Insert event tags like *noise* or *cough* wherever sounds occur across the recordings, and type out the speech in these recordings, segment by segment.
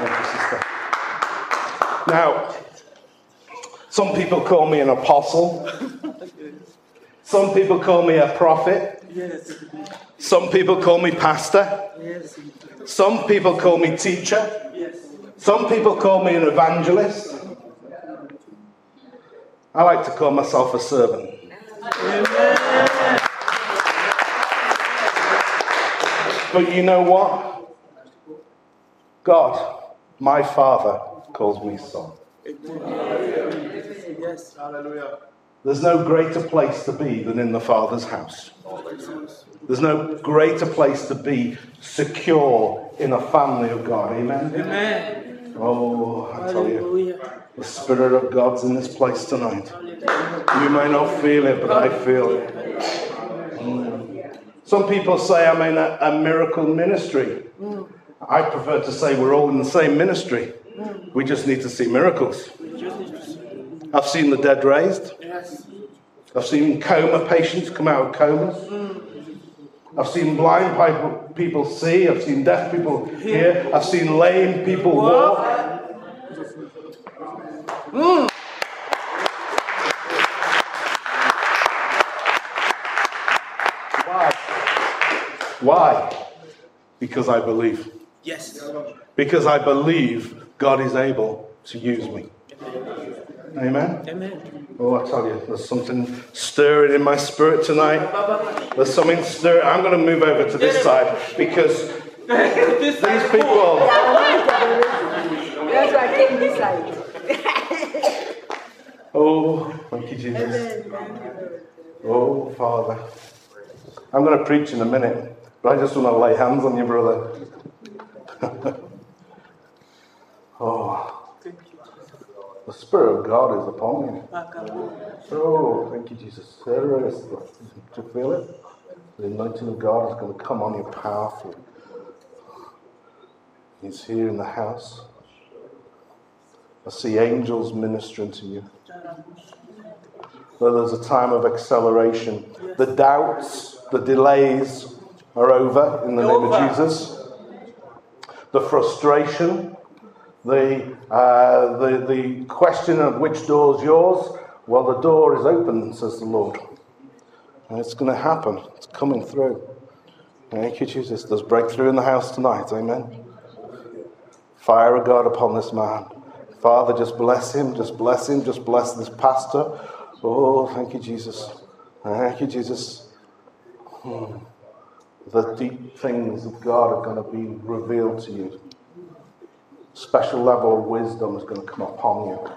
Thank you, sister. Now, some people call me an apostle. Some people call me a prophet. Yes. Some people call me pastor. Yes. Some people call me teacher. Yes. Some people call me an evangelist. I like to call myself a servant. But you know what? God, my Father, calls me son. Yes. There's no greater place to be than in the Father's house. There's no greater place to be secure in a family of God. Amen? Amen. Oh, I tell you, the Spirit of God's in this place tonight. You may not feel it, but I feel it. Mm. Some people say I'm in a, a miracle ministry. I prefer to say we're all in the same ministry. We just need to see miracles. I've seen the dead raised. I've seen coma patients come out of comas. I've seen blind people, see. I've seen deaf people hear. I've seen lame people walk. Hmm. Why? Why? Because I believe. Yes. Because I believe God is able to use me. Amen. Amen. Oh, I tell you, there's something stirring in my spirit tonight. There's something stirring. I'm going to move over to this side because this these people. That's why I came this side. Oh, thank you, Jesus. Oh, Father. I'm going to preach in a minute, but I just want to lay hands on you, brother. *laughs* oh, the Spirit of God is upon you. Oh, thank you, Jesus. There it is. Do you feel it? The anointing of God is going to come on you powerfully. He's here in the house. I see angels ministering to you. There's a time of acceleration. The doubts, the delays are over in the name of Jesus. The frustration, the, uh, the, the question of which door's yours, well, the door is open, says the Lord. And it's going to happen. It's coming through. Thank you, Jesus. There's breakthrough in the house tonight. Amen. Fire of God upon this man. Father, just bless him, just bless him, just bless this pastor. Oh, thank you, Jesus. Thank you, Jesus. Hmm. The deep things of God are going to be revealed to you. Special level of wisdom is going to come upon you.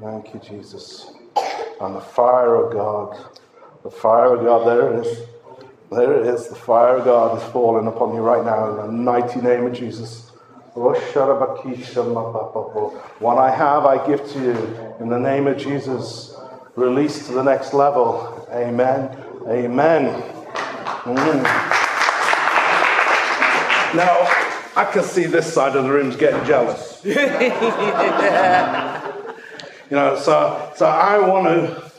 Thank you, Jesus. And the fire of God, the fire of God, there it is. There it is. The fire of God is falling upon you right now in the mighty name of Jesus. What I have, I give to you in the name of Jesus. Release to the next level. Amen. Amen. Mm. Now, I can see this side of the room's getting jealous. *laughs* you know, so, so I want to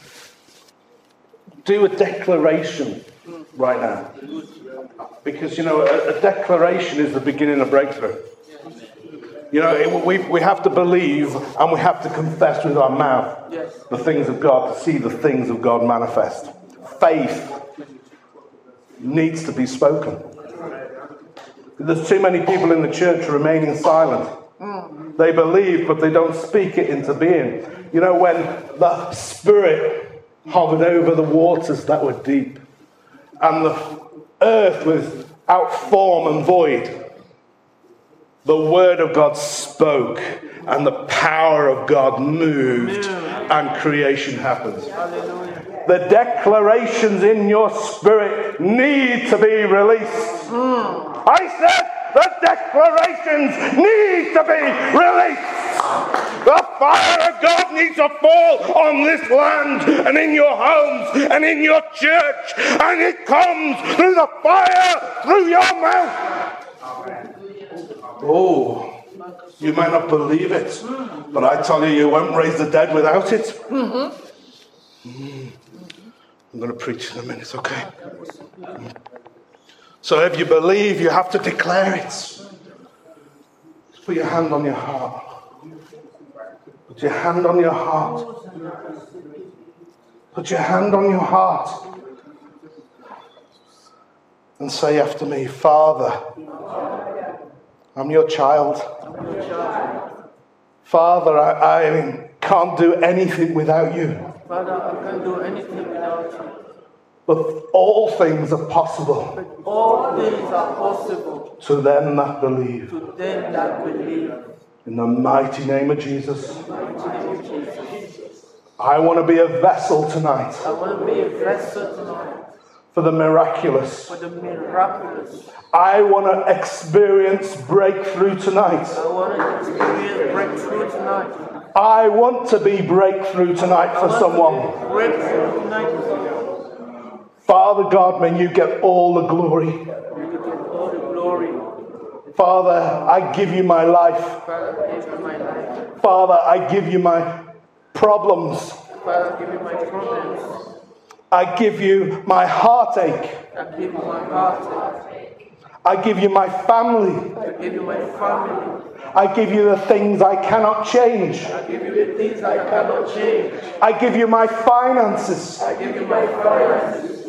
do a declaration right now. Because, you know, a, a declaration is the beginning of breakthrough. You know, it, we, we have to believe and we have to confess with our mouth Yes. the things of God to see the things of God manifest. Faith needs to be spoken. There's too many people in the church remaining silent. They believe, but they don't speak it into being. You know, when the Spirit hovered over the waters that were deep, and the earth was out form and void, the Word of God spoke, and the power of God moved, and creation happened. The declarations in your spirit need to be released. I said the declarations need to be released. The fire of God needs to fall on this land and in your homes and in your church, and it comes through the fire through your mouth. Oh, you might not believe it, but I tell you, you won't raise the dead without it. Mm. I'm going to preach in a minute, okay? So if you believe, you have to declare it. Put your hand on your heart. Put your hand on your heart. Put your hand on your heart. And say after me, Father, I'm your child. Father, I, I can't do anything without you. Father, I can't do anything without you. But all things are possible But all things are possible to them that believe. to them that believe. In the mighty name of Jesus. In the name of Jesus. I want to be a vessel tonight I want to be a vessel tonight for the miraculous. for the miraculous. I want to experience breakthrough tonight. I want to experience breakthrough tonight. I want to be breakthrough tonight for someone. Father God, may you get all the glory. Father, I give you my life. Father, I give you my problems. Father, give me my problems. I give you my heartache. I give you my heart. I give you my family. I give you my family. I give you the things I cannot change. I give you the things I cannot change. I give you my finances. I give you my finances.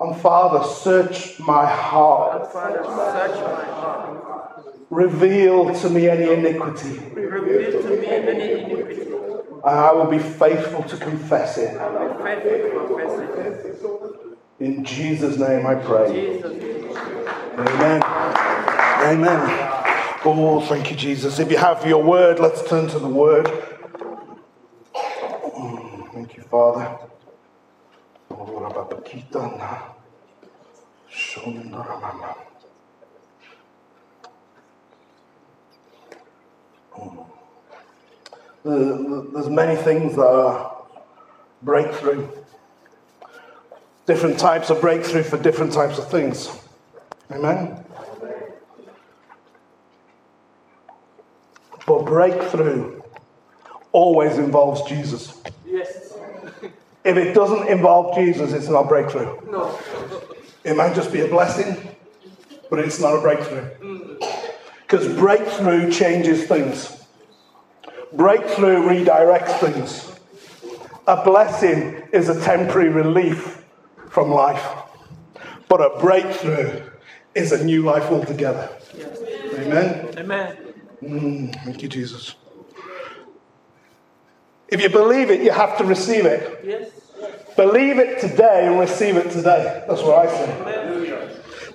And Father, search my heart. And Father, search my heart. Reveal to me any iniquity. Reveal to me any iniquity. And I will be faithful to confess it. I will be faithful to confess it. In Jesus' name I pray. Amen. Amen. Oh, thank you, Jesus. If you have your word, let's turn to the word. Mm, Thank you, Father. Uh, There's many things that are breakthrough. Different types of breakthrough for different types of things. Amen. But breakthrough always involves Jesus. Yes. If it doesn't involve Jesus, it's not a breakthrough. No. It might just be a blessing, but it's not a breakthrough. Because breakthrough changes things, breakthrough redirects things. A blessing is a temporary relief from life, but a breakthrough is a new life altogether. Yes. Amen. Amen. Mm, thank you, Jesus. If you believe it, you have to receive it. Yes. Believe it today and receive it today. That's what I say.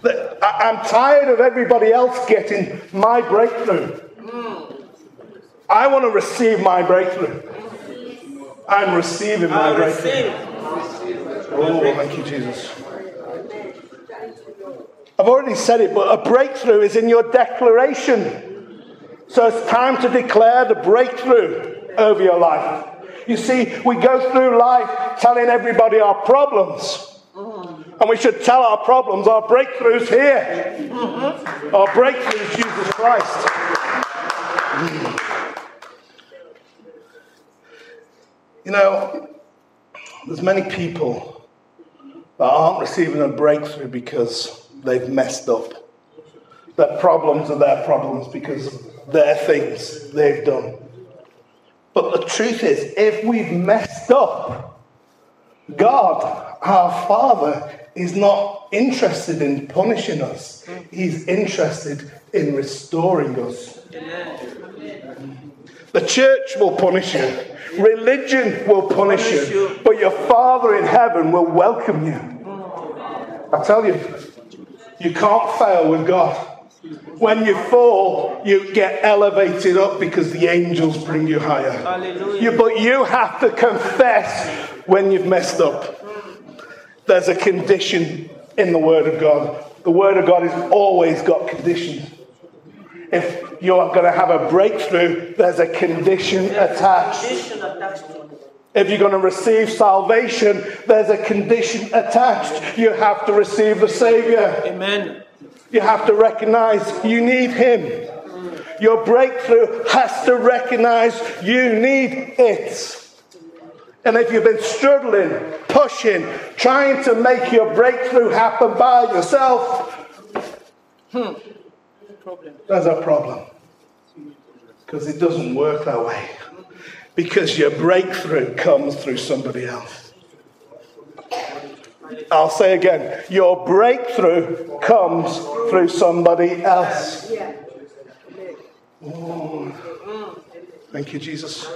That- I'm tired of everybody else getting my breakthrough. I want to receive my breakthrough. I'm receiving my I breakthrough. receive. Oh, thank you, Jesus. I've already said it, but a breakthrough is in your declaration. So it's time to declare the breakthrough over your life. You see, we go through life telling everybody our problems. And we should tell our problems, our breakthroughs here. Our breakthrough is Jesus Christ. You know, there's many people that aren't receiving a breakthrough because they've messed up. Their problems are their problems because their things they've done. But the truth is, if we've messed up, God, our Father, is not interested in punishing us. He's interested in restoring us. The church will punish you. Religion will punish you. But your Father in heaven will welcome you. I tell you, you can't fail with God. When you fall, you get elevated up because the angels bring you higher. Hallelujah. You, but you have to confess when you've messed up. There's a condition in the Word of God. The Word of God has always got conditions. If you're going to have a breakthrough, there's a condition attached. If you're going to receive salvation, there's a condition attached. You have to receive the Savior. Amen. You have to recognize you need Him. Your breakthrough has to recognize you need it. And if you've been struggling, pushing, trying to make your breakthrough happen by yourself, Problem. there's a problem. Because it doesn't work that way. Because your breakthrough comes through somebody else. I'll say again your breakthrough comes through somebody else. Oh, thank you, Jesus.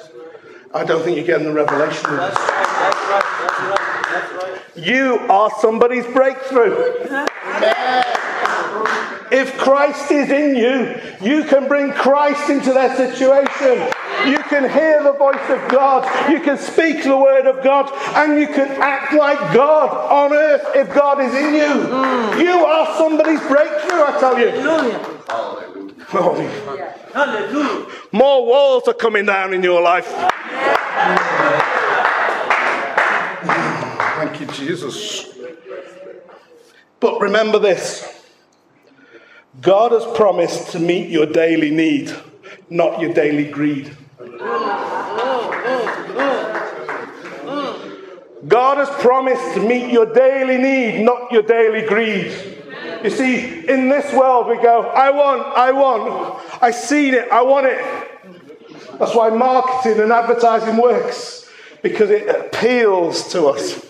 I don't think you're getting the revelation. That's right, that's right, that's right. You are somebody's breakthrough. If Christ is in you, you can bring Christ into their situation. You can hear the voice of God. You can speak the word of God. And you can act like God on earth if God is in you. Mm. You are somebody's breakthrough, I tell you. Hallelujah. Oh, Hallelujah. more walls are coming down in your life. Thank you, Jesus. But remember this God has promised to meet your daily need, not your daily greed. God has promised to meet your daily need, not your daily greed. You see, in this world we go, I want, I want, I seen it, I want it. That's why marketing and advertising works, because it appeals to us.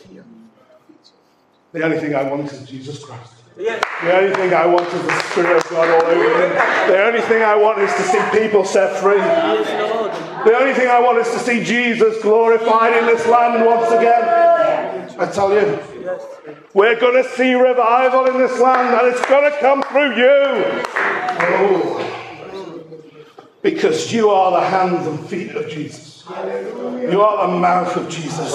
The only thing I want is Jesus Christ. The only thing I want is the Spirit of God all over him. The only thing I want is to see people set free. The only thing I want is to see Jesus glorified in this land once again. I tell you, we're going to see revival in this land and it's going to come through you. Oh. Because you are the hands and feet of Jesus. You are the mouth of Jesus.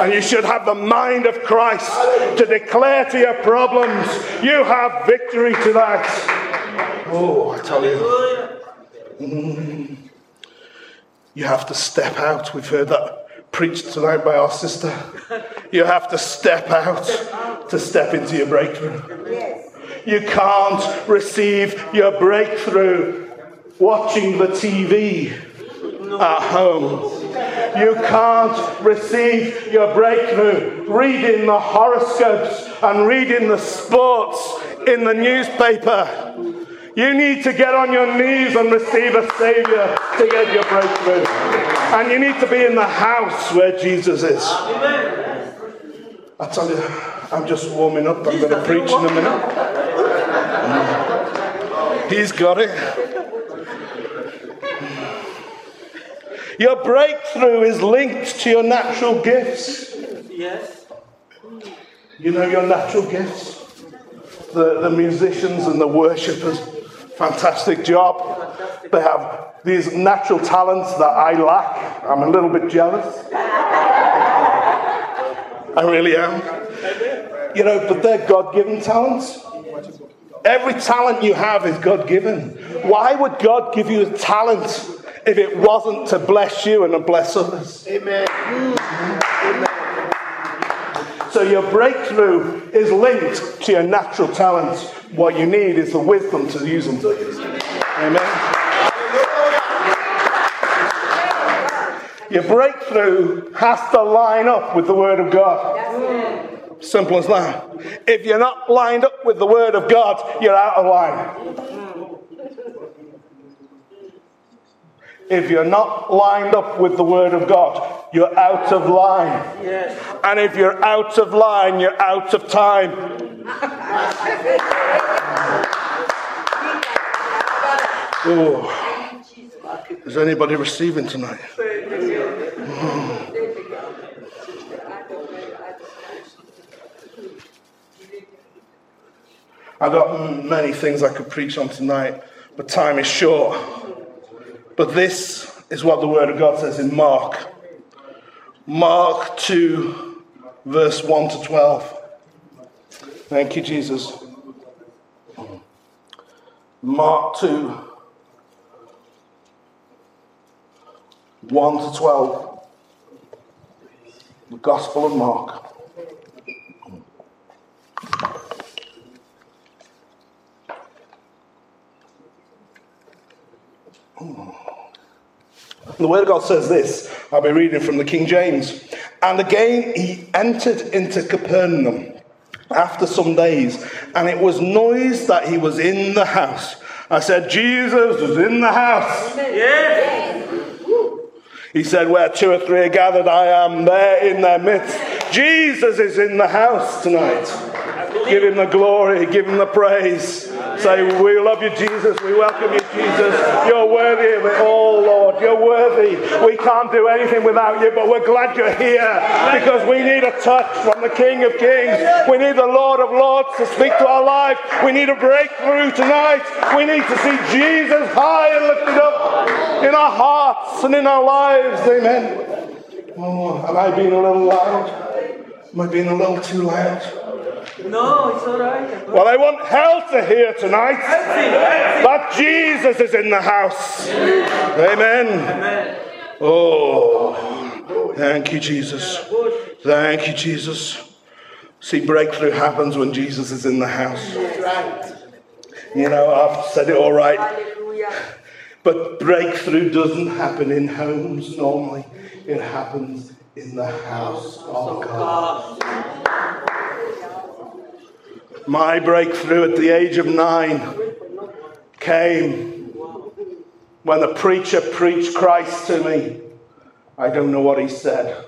And you should have the mind of Christ to declare to your problems, you have victory to that. Oh, I tell you. Hallelujah. You have to step out. We've heard that preached tonight by our sister. You have to step out to step into your breakthrough. You can't receive your breakthrough watching the TV at home. You can't receive your breakthrough reading the horoscopes and reading the sports in the newspaper. You need to get on your knees and receive a Savior to get your breakthrough. And you need to be in the house where Jesus is. I tell you, I'm just warming up. I'm going to preach in a minute. He's got it. Your breakthrough is linked to your natural gifts. Yes. You know your natural gifts? The, the musicians and the worshippers, fantastic job. They have these natural talents that I lack. I'm a little bit jealous. I really am. You know, but they're God given talents. Every talent you have is God given. Why would God give you a talent if it wasn't to bless you and to bless others? Amen. Mm. So your breakthrough is linked to your natural talents. What you need is the wisdom to use them. Amen. Your breakthrough has to line up with the Word of God. Simple as that. If you're not lined up with the Word of God, you're out of line. If you're not lined up with the Word of God, you're out of line. Yes. And if you're out of line, you're out of time. Oh. Is anybody receiving tonight? I've got many things I could preach on tonight, but time is short. But this is what the Word of God says in Mark. Mark 2, verse 1 to 12. Thank you, Jesus. Mark 2, 1 to 12. The Gospel of Mark. The Word of God says this. I'll be reading from the King James. And again he entered into Capernaum after some days, and it was noised that he was in the house. I said, Jesus is in the house. Yes. He said, Where two or three are gathered, I am there in their midst. Jesus is in the house tonight. Give him the glory, give him the praise. Say, We love you, Jesus. We welcome you, Jesus. You're worthy of it all, Lord. You're worthy. We can't do anything without you, but we're glad you're here because we need a touch from the King of Kings. We need the Lord of Lords to speak to our life. We need a breakthrough tonight. We need to see Jesus high and lifted up in our hearts and in our lives. Amen. Oh, have I been a little loud? Am I being a little too loud? No, it's all right. Well, I want health to hear tonight That's that Jesus is in the house. Amen. Amen. Oh, thank you, Jesus. Thank you, Jesus. See, breakthrough happens when Jesus is in the house. You know, I've said it all right, but breakthrough doesn't happen in homes normally, it happens in the house of God. Oh, My breakthrough at the age of nine came when the preacher preached Christ to me. I don't know what he said.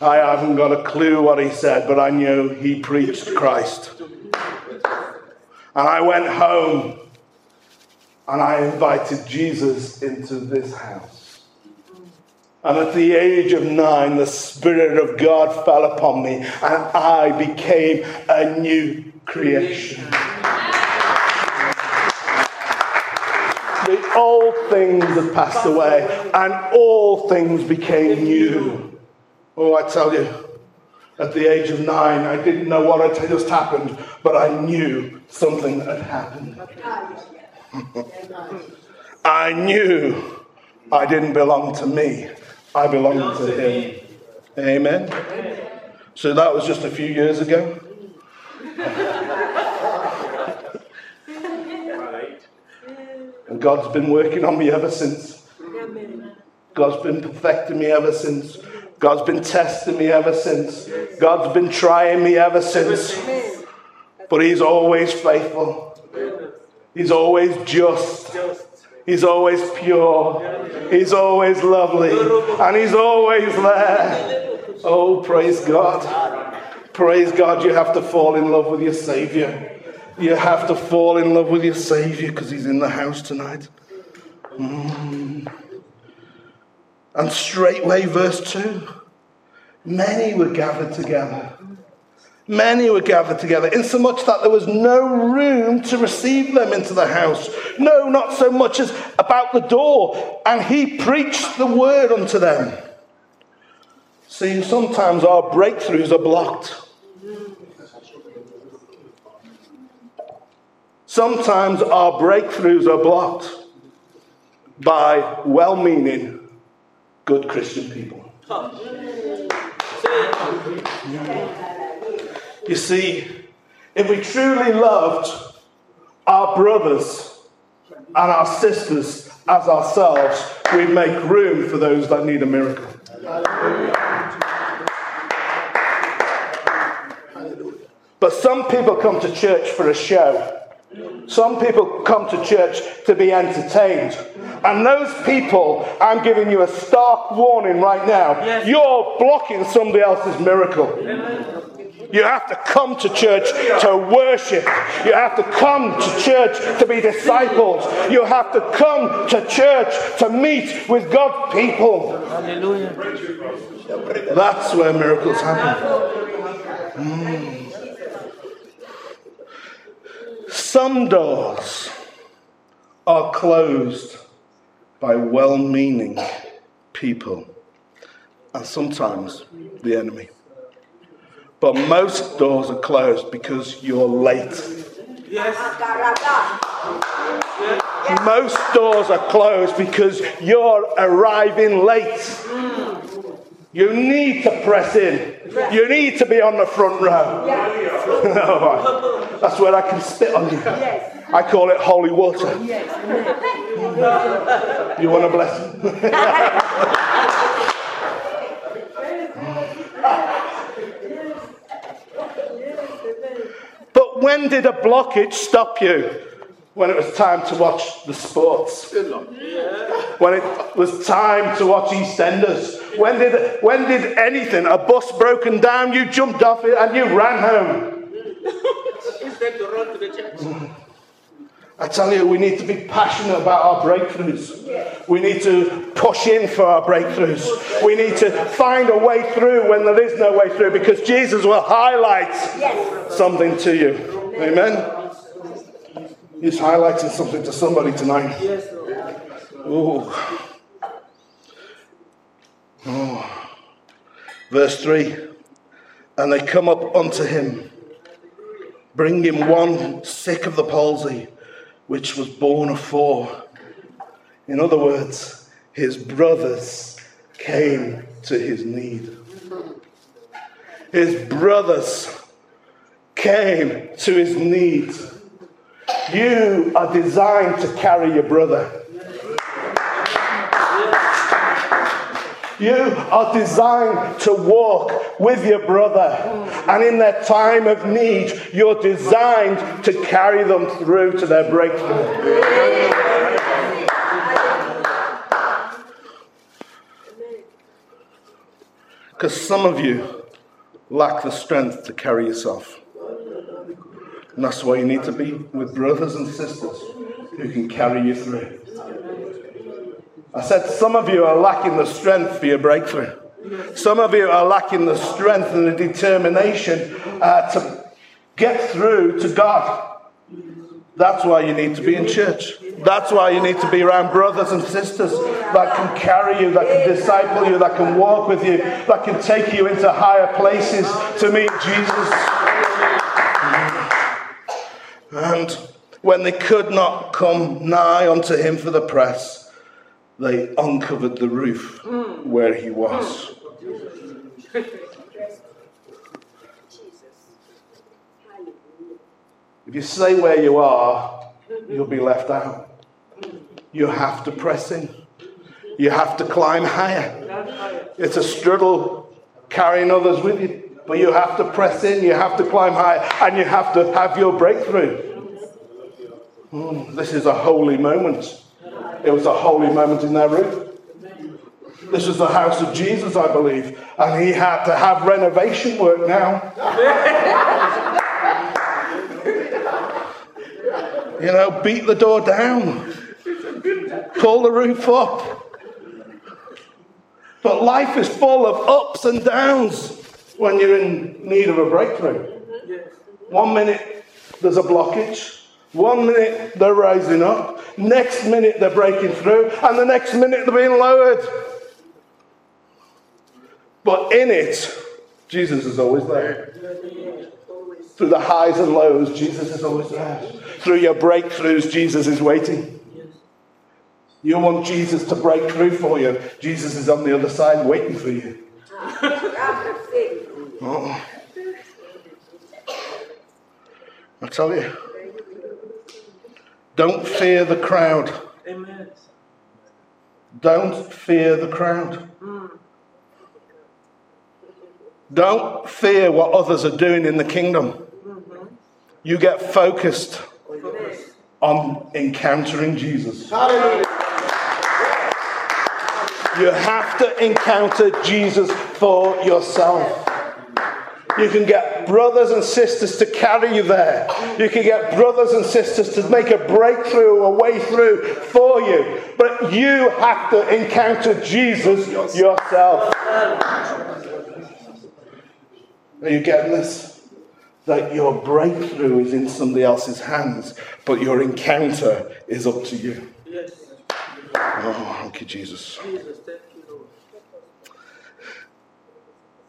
I haven't got a clue what he said, but I knew he preached Christ. And I went home and I invited Jesus into this house. And at the age of nine, the Spirit of God fell upon me and I became a new creation. The old things had passed away and all things became new. Oh, I tell you, at the age of nine, I didn't know what had just happened, but I knew something had happened. I knew I didn't belong to me, I belonged to Him. Amen. So that was just a few years ago. And God's been working on me ever since. God's been perfecting me ever since. God's been testing me ever since. God's been trying me ever since. But He's always faithful. He's always just. He's always pure. He's always lovely. And He's always there. Oh, praise God. Praise God. You have to fall in love with your Savior. You have to fall in love with your Savior because He's in the house tonight. Mm. And straightway, verse 2 many were gathered together. Many were gathered together, insomuch that there was no room to receive them into the house. No, not so much as about the door. And he preached the word unto them. See, sometimes our breakthroughs are blocked. Sometimes our breakthroughs are blocked by well meaning, good Christian people. You see, if we truly loved our brothers and our sisters as ourselves, we'd make room for those that need a miracle. But some people come to church for a show. Some people come to church to be entertained. And those people, I'm giving you a stark warning right now. Yes. You're blocking somebody else's miracle. You have to come to church to worship. You have to come to church to be disciples. You have to come to church to meet with God's people. Hallelujah. That's where miracles happen. Mm. Some doors are closed by well meaning people and sometimes the enemy. But most doors are closed because you're late. Yes. Most doors are closed because you're arriving late. You need to press in. You need to be on the front row. *laughs* That's where I can spit on you. I call it holy water. You want a blessing? But when did a blockage stop you? when it was time to watch the sports. When it was time to watch EastEnders. When did, when did anything, a bus broken down, you jumped off it and you ran home? Instead to run to the church. I tell you, we need to be passionate about our breakthroughs. We need to push in for our breakthroughs. We need to find a way through when there is no way through because Jesus will highlight something to you. Amen. He's highlighting something to somebody tonight. Ooh. Oh. Verse 3 And they come up unto him, bring him one sick of the palsy, which was born four. In other words, his brothers came to his need. His brothers came to his need. You are designed to carry your brother. You are designed to walk with your brother. And in their time of need, you're designed to carry them through to their breakthrough. Because some of you lack the strength to carry yourself. And that's why you need to be with brothers and sisters who can carry you through. I said, some of you are lacking the strength for your breakthrough. Some of you are lacking the strength and the determination uh, to get through to God. That's why you need to be in church. That's why you need to be around brothers and sisters that can carry you, that can disciple you, that can walk with you, that can take you into higher places to meet Jesus. And when they could not come nigh unto him for the press, they uncovered the roof where he was. *laughs* If you stay where you are, you'll be left out. You have to press in. You have to climb higher. It's a struggle carrying others with you, but you have to press in, you have to climb higher, and you have to have your breakthrough. Mm, this is a holy moment. It was a holy moment in their room. This was the house of Jesus, I believe, and he had to have renovation work now. *laughs* You know, beat the door down, pull the roof up. But life is full of ups and downs when you're in need of a breakthrough. One minute there's a blockage, one minute they're rising up, next minute they're breaking through, and the next minute they're being lowered. But in it, Jesus is always there. Through the highs and lows, Jesus is always there. Through your breakthroughs, Jesus is waiting. You want Jesus to break through for you, Jesus is on the other side waiting for you. *laughs* Oh. I tell you, don't fear the crowd. Amen. Don't fear the crowd. Don't fear what others are doing in the kingdom. You get focused on encountering Jesus. You have to encounter Jesus for yourself. You can get brothers and sisters to carry you there. You can get brothers and sisters to make a breakthrough, a way through for you. But you have to encounter Jesus yourself. Are you getting this? That your breakthrough is in somebody else's hands, but your encounter is up to you. Oh, thank you, Jesus.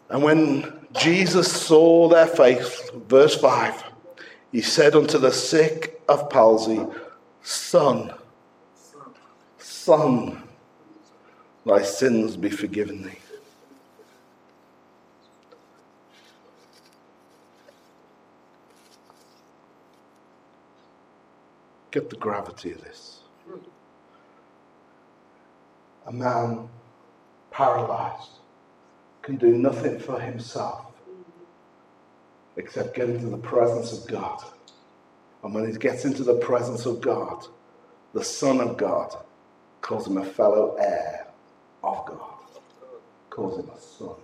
And when Jesus saw their faith, verse 5, he said unto the sick of palsy, Son, Son, thy sins be forgiven thee. Get the gravity of this. A man paralyzed can do nothing for himself except get into the presence of God And when he gets into the presence of God, the Son of God calls him a fellow heir of God, calls him a son.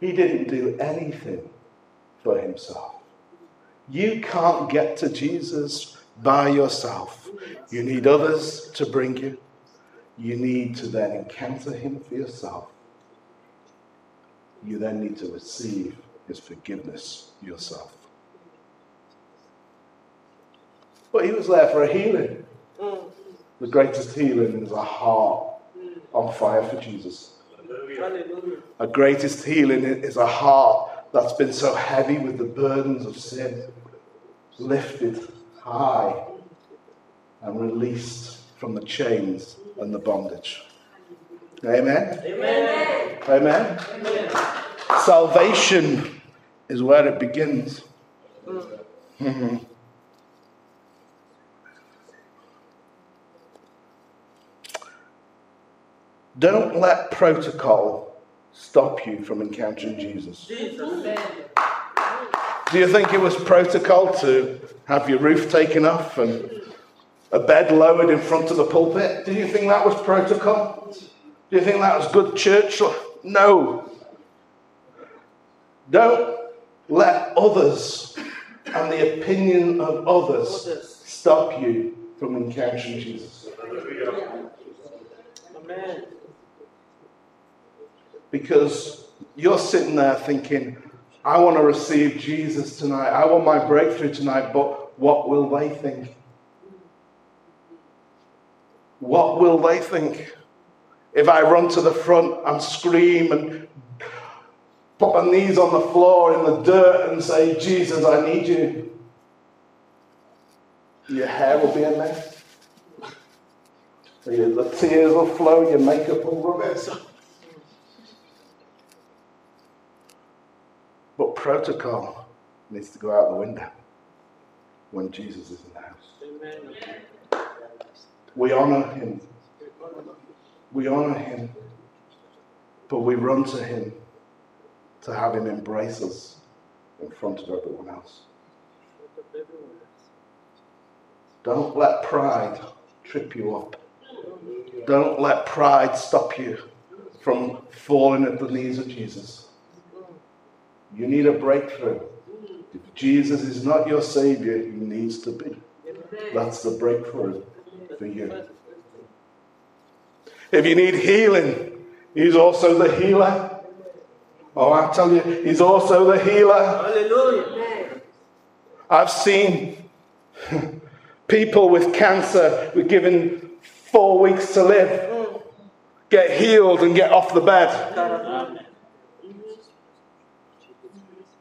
He didn't do anything for himself. You can't get to Jesus by yourself. You need others to bring you. You need to then encounter him for yourself. You then need to receive his forgiveness yourself. But he was there for a healing. Mm. The greatest healing is a heart mm. on fire for Jesus. Hallelujah. A greatest healing is a heart that's been so heavy with the burdens of sin, lifted high and released from the chains and the bondage. Amen. Amen. Amen. Amen. Salvation is where it begins. Mhm. Don't let protocol stop you from encountering Jesus. Jesus. Do you think it was protocol to have your roof taken off and a bed lowered in front of the pulpit? Do you think that was protocol? Do you think that was good church? No. Don't let others and the opinion of others stop you from encountering Jesus. Amen. Because you're sitting there thinking, I want to receive Jesus tonight. I want my breakthrough tonight, but what will they think? What will they think? If I run to the front and scream and put my knees on the floor in the dirt and say, Jesus, I need you, your hair will be a mess. *laughs* The tears will flow, your makeup will rub it. But protocol needs to go out the window when Jesus is in the house. Amen. We honor him. We honor him. But we run to him to have him embrace us in front of everyone else. Don't let pride trip you up. Don't let pride stop you from falling at the knees of Jesus. You need a breakthrough. If Jesus is not your Savior, He needs to be. That's the breakthrough for you. If you need healing, He's also the healer. Oh, I tell you, He's also the healer. Hallelujah. I've seen people with cancer were given four weeks to live, get healed and get off the bed.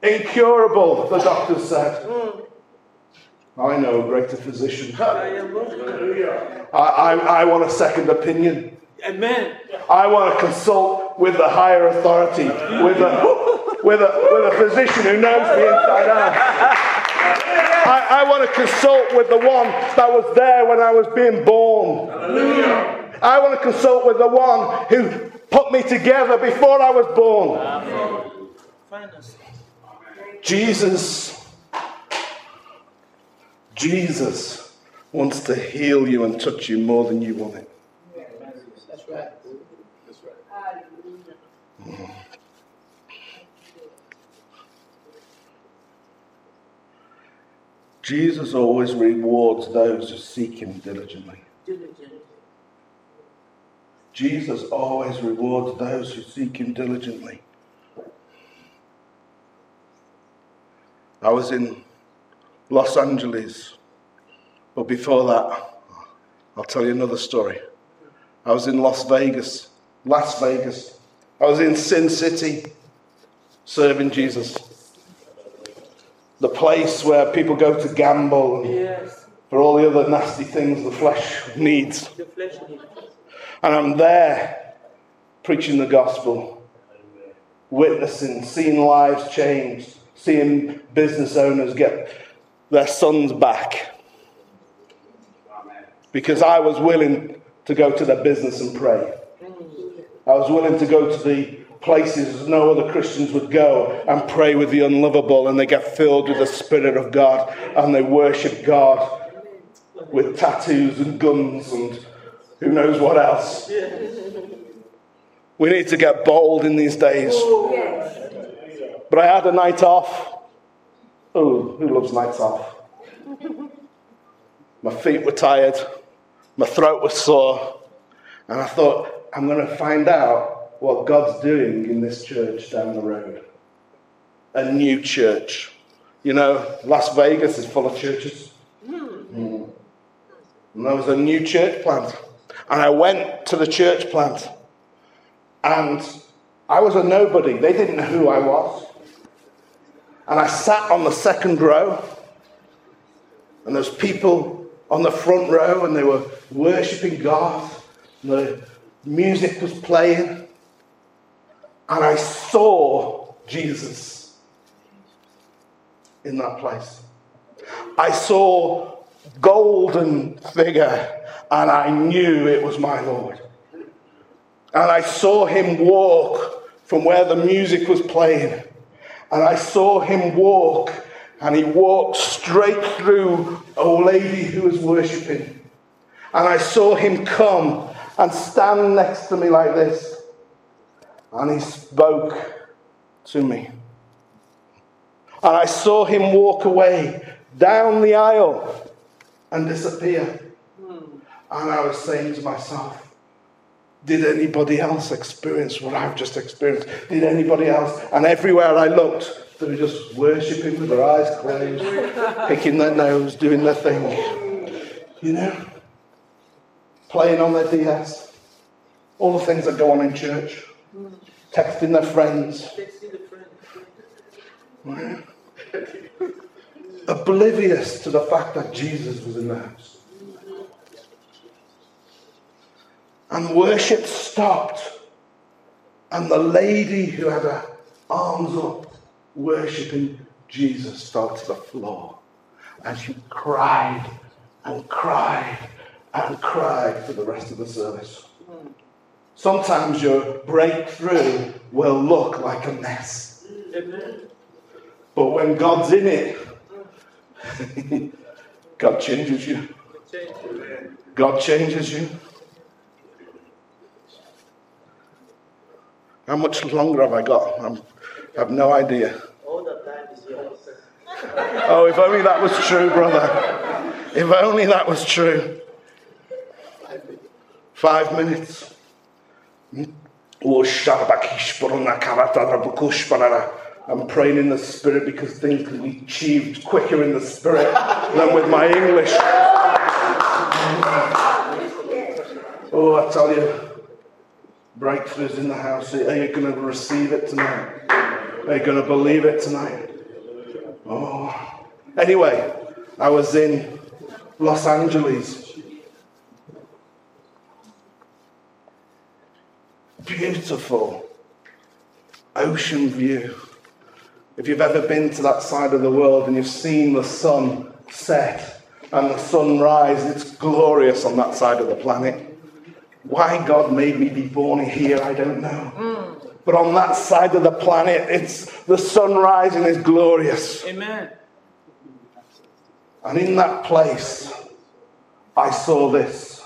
Incurable, the doctor said. I know a greater physician. I am going. I, I, I want a second opinion. Amen. I want to consult with the higher authority, with a, with a, with a physician who knows me inside out. I, I want to consult with the one that was there when I was being born. I want to consult with the one who put me together before I was born. Finance. Jesus, Jesus wants to heal you and touch you more than you want it. That's right. Jesus always rewards those who seek him diligently. Diligent. Jesus always rewards those who seek him diligently. I was in Los Angeles, but before that, I'll tell you another story. I was in Las Vegas, Las Vegas. I was in Sin City serving Jesus. The place where people go to gamble and Yes. for all the other nasty things the flesh needs. The flesh needs. And I'm there preaching the gospel, witnessing, seeing lives changed, seeing business owners get their sons back. Because I was willing to go to their business and pray. I was willing to go to the places no other Christians would go and pray with the unlovable, and they get filled with the Spirit of God and they worship God with tattoos and guns and who knows what else. We need to get bold in these days. But I had a night off. Oh, who loves nights off? My feet were tired, my throat was sore, and I thought, I'm going to find out what God's doing in this church down the road. A new church. You know, Las Vegas is full of churches. Mm. And there was a new church plant. And I went to the church plant. And I was a nobody. They didn't know who I was. And I sat on the second row. And there's people on the front row and they were worshipping God. And the music was playing. And I saw Jesus in that place. I saw golden figure and I knew it was my Lord. And I saw him walk from where the music was playing. And I saw him walk, and he walked straight through a lady who was worshipping. And I saw him come and stand next to me like this. And he spoke to me. And I saw him walk away down the aisle and disappear. And I was saying to myself, did anybody else experience what I've just experienced? Did anybody else? And everywhere I looked, they were just worshipping with their eyes closed, picking their nose, doing their thing. You know? Playing on their DS. All the things that go on in church. Texting their friends. *laughs* Oblivious to the fact that Jesus was in the house. And worship stopped. And the lady who had her arms up, worshipping Jesus, fell to the floor. And she cried and cried and cried for the rest of the service. Sometimes your breakthrough will look like a mess. But when God's in it, *laughs* God changes you. God changes you. How much longer have I got? I'm, I have no idea. All the time is yours. Oh, if only that was true, brother. If only that was true. Five minutes. Oh, I'm praying in the spirit because things can be achieved quicker in the spirit than with my English. Oh, I tell you, breakthroughs in the house. Are you going to receive it tonight? Are you going to believe it tonight? Oh. Anyway, I was in Los Angeles. Beautiful ocean view. If you've ever been to that side of the world and you've seen the sun set and the sun rise, it's glorious on that side of the planet. Why God made me be born here, I don't know. Mm. But on that side of the planet, it's the sun rising is glorious. Amen. And in that place, I saw this.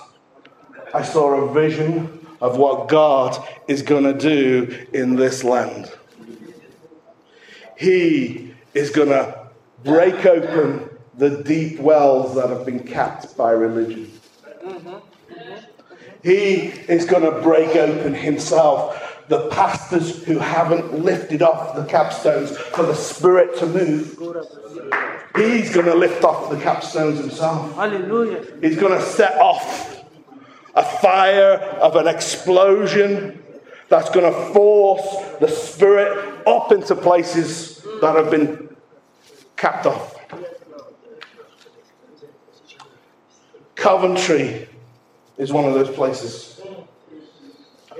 I saw a vision of what God is going to do in this land. He is going to break open the deep wells that have been capped by religion. Mm-hmm. Mm-hmm. He is going to break open himself the pastors who haven't lifted off the capstones for the Spirit to move. He's going to lift off the capstones himself. Hallelujah. He's going to set off a fire of an explosion that's going to force the Spirit up into places that have been capped off. Coventry is one of those places.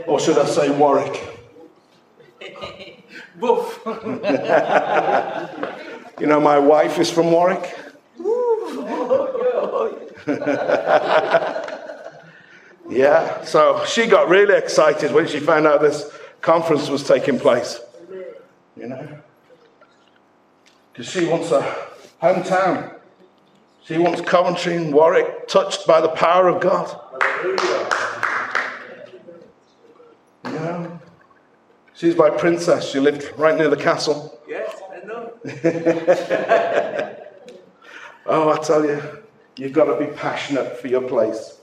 Or should I say Warwick? *laughs* Both. *laughs* You know, my wife is from Warwick. *laughs* yeah, so she got really excited when she found out this conference was taking place. You know? Because she wants a hometown. She wants Coventry and Warwick touched by the power of God. You She's my princess. She lived right near the castle. Yes, I know. *laughs* Oh, I tell you, you've got to be passionate for your place.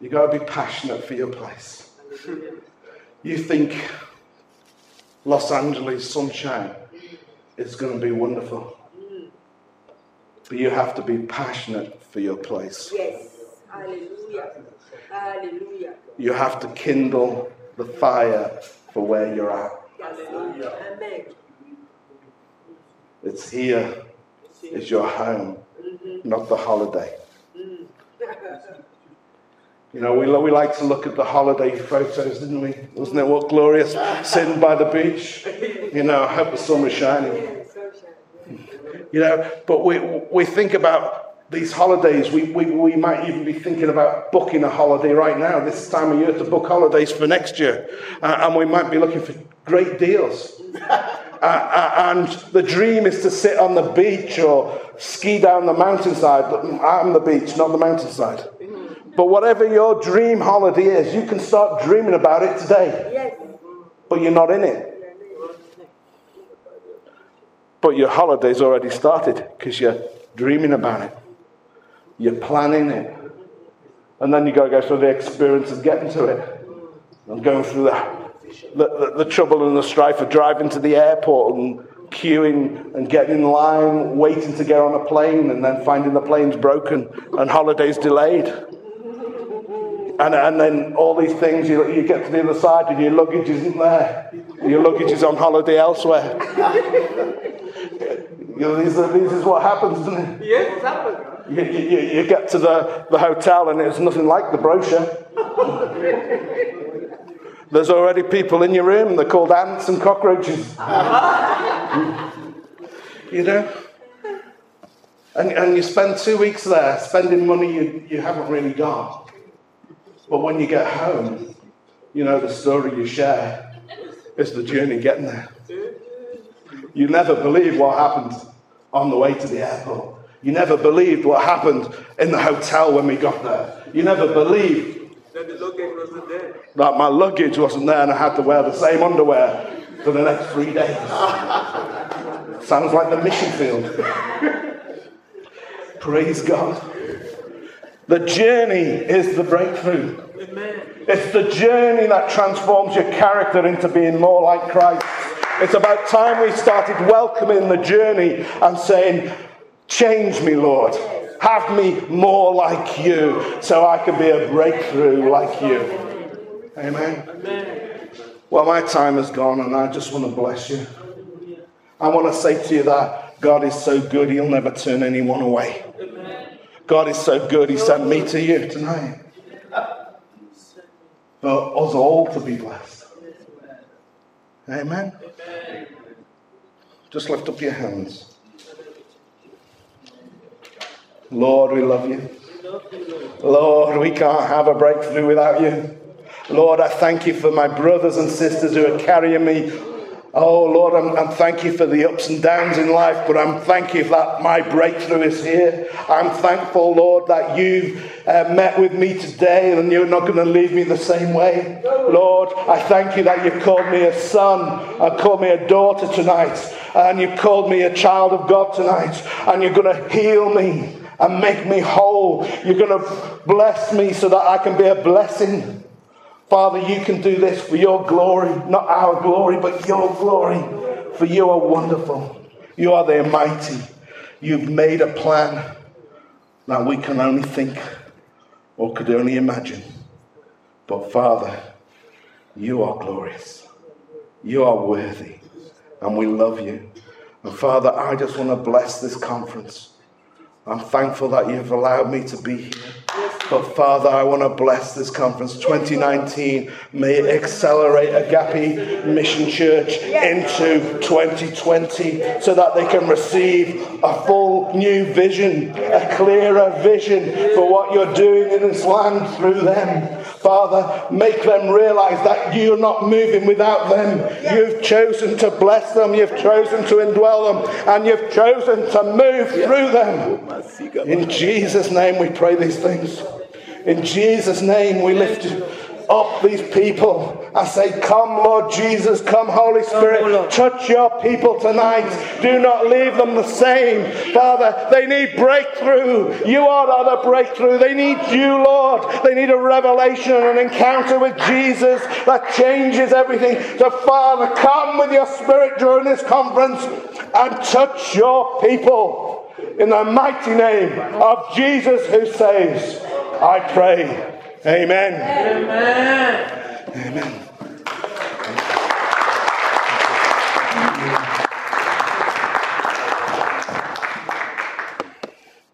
You've got to be passionate for your place. You think Los Angeles sunshine is going to be wonderful. But you have to be passionate for your place. Yes. Hallelujah. Hallelujah. You have to kindle the fire for where you're at. It's here, is your home, not the holiday. You know, we, we like to look at the holiday photos, didn't we? Wasn't it what glorious? Sitting by the beach. You know, I hope the sun was shining. You know, but we, we think about these holidays. We, we, we might even be thinking about booking a holiday right now, this time of year, to book holidays for next year. Uh, and we might be looking for great deals. *laughs* Uh, uh, and the dream is to sit on the beach or ski down the mountainside. I'm the beach, not the mountainside. But whatever your dream holiday is, you can start dreaming about it today, but you're not in it. But your holiday's already started because you're dreaming about it. You're planning it. And then you've got to go through the experience of getting to it. And going through the, the, the, the trouble and the strife of driving to the airport and queuing and getting in line, waiting to get on a plane, and then finding the plane's broken and holidays delayed. And, and then all these things, you, you get to the other side and your luggage isn't there. Your luggage is on holiday elsewhere. You know, are, this is what happens, isn't it? Yes, it's happened. You, you, you get to the, the hotel and it's nothing like the brochure. There's already people in your room, they're called ants and cockroaches. you know? And, and you spend two weeks there spending money you, you haven't really got. But when you get home, you know the story you share is the journey getting there. You never believe what happened on the way to the airport. You never believed what happened in the hotel when we got there. You never believed Then the luggage wasn't there. that my luggage wasn't there and I had to wear the same underwear for the next three days. Sounds like the mission field. *laughs* Praise God. The journey is the breakthrough. Amen. It's the journey that transforms your character into being more like Christ. It's about time we started welcoming the journey and saying, Change me, Lord. Have me more like you so I can be a breakthrough like you. Amen. Amen. Well, my time has gone and I just want to bless you. I want to say to you that God is so good, He'll never turn anyone away. God is so good, He sent me to you tonight. For us all to be blessed. Amen. Just lift up your hands. Lord, we love you. Lord, we can't have a breakthrough without you. Lord, I thank you for my brothers and sisters who are carrying me. Oh, Lord, I'm, I'm thank you for the ups and downs in life, but I'm thank you that my breakthrough is here. I'm thankful, Lord, that you've uh, met with me today and you're not going to leave me the same way. Lord, I thank you that you've called me a son and called me a daughter tonight, and you've called me a child of God tonight, and you're going to heal me and make me whole. You're going to bless me so that I can be a blessing. Father, you can do this for your glory, not our glory, but your glory. For you are wonderful. You are the mighty. You've made a plan that we can only think or could only imagine. But Father, you are glorious. You are worthy. And we love you. And Father, I just want to bless this conference. I'm thankful that you've allowed me to be here. But Father, I want to bless this conference 2019. May accelerate Agape Mission Church into 2020 so that they can receive a full new vision, a clearer vision for what you're doing in this land through them. Father, make them realize that you're not moving without them. You've chosen to bless them, you've chosen to indwell them, and you've chosen to move through them. In Jesus' name, we pray these things. In Jesus' name, we lift up these people. I say, Come, Lord Jesus, come, Holy Spirit, touch your people tonight. Do not leave them the same. Father, they need breakthrough. You are the breakthrough. They need you, Lord. They need a revelation and an encounter with Jesus that changes everything. So, Father, come with your Spirit during this conference and touch your people. In the mighty name of Jesus who saves, I pray. Amen. Amen. Amen.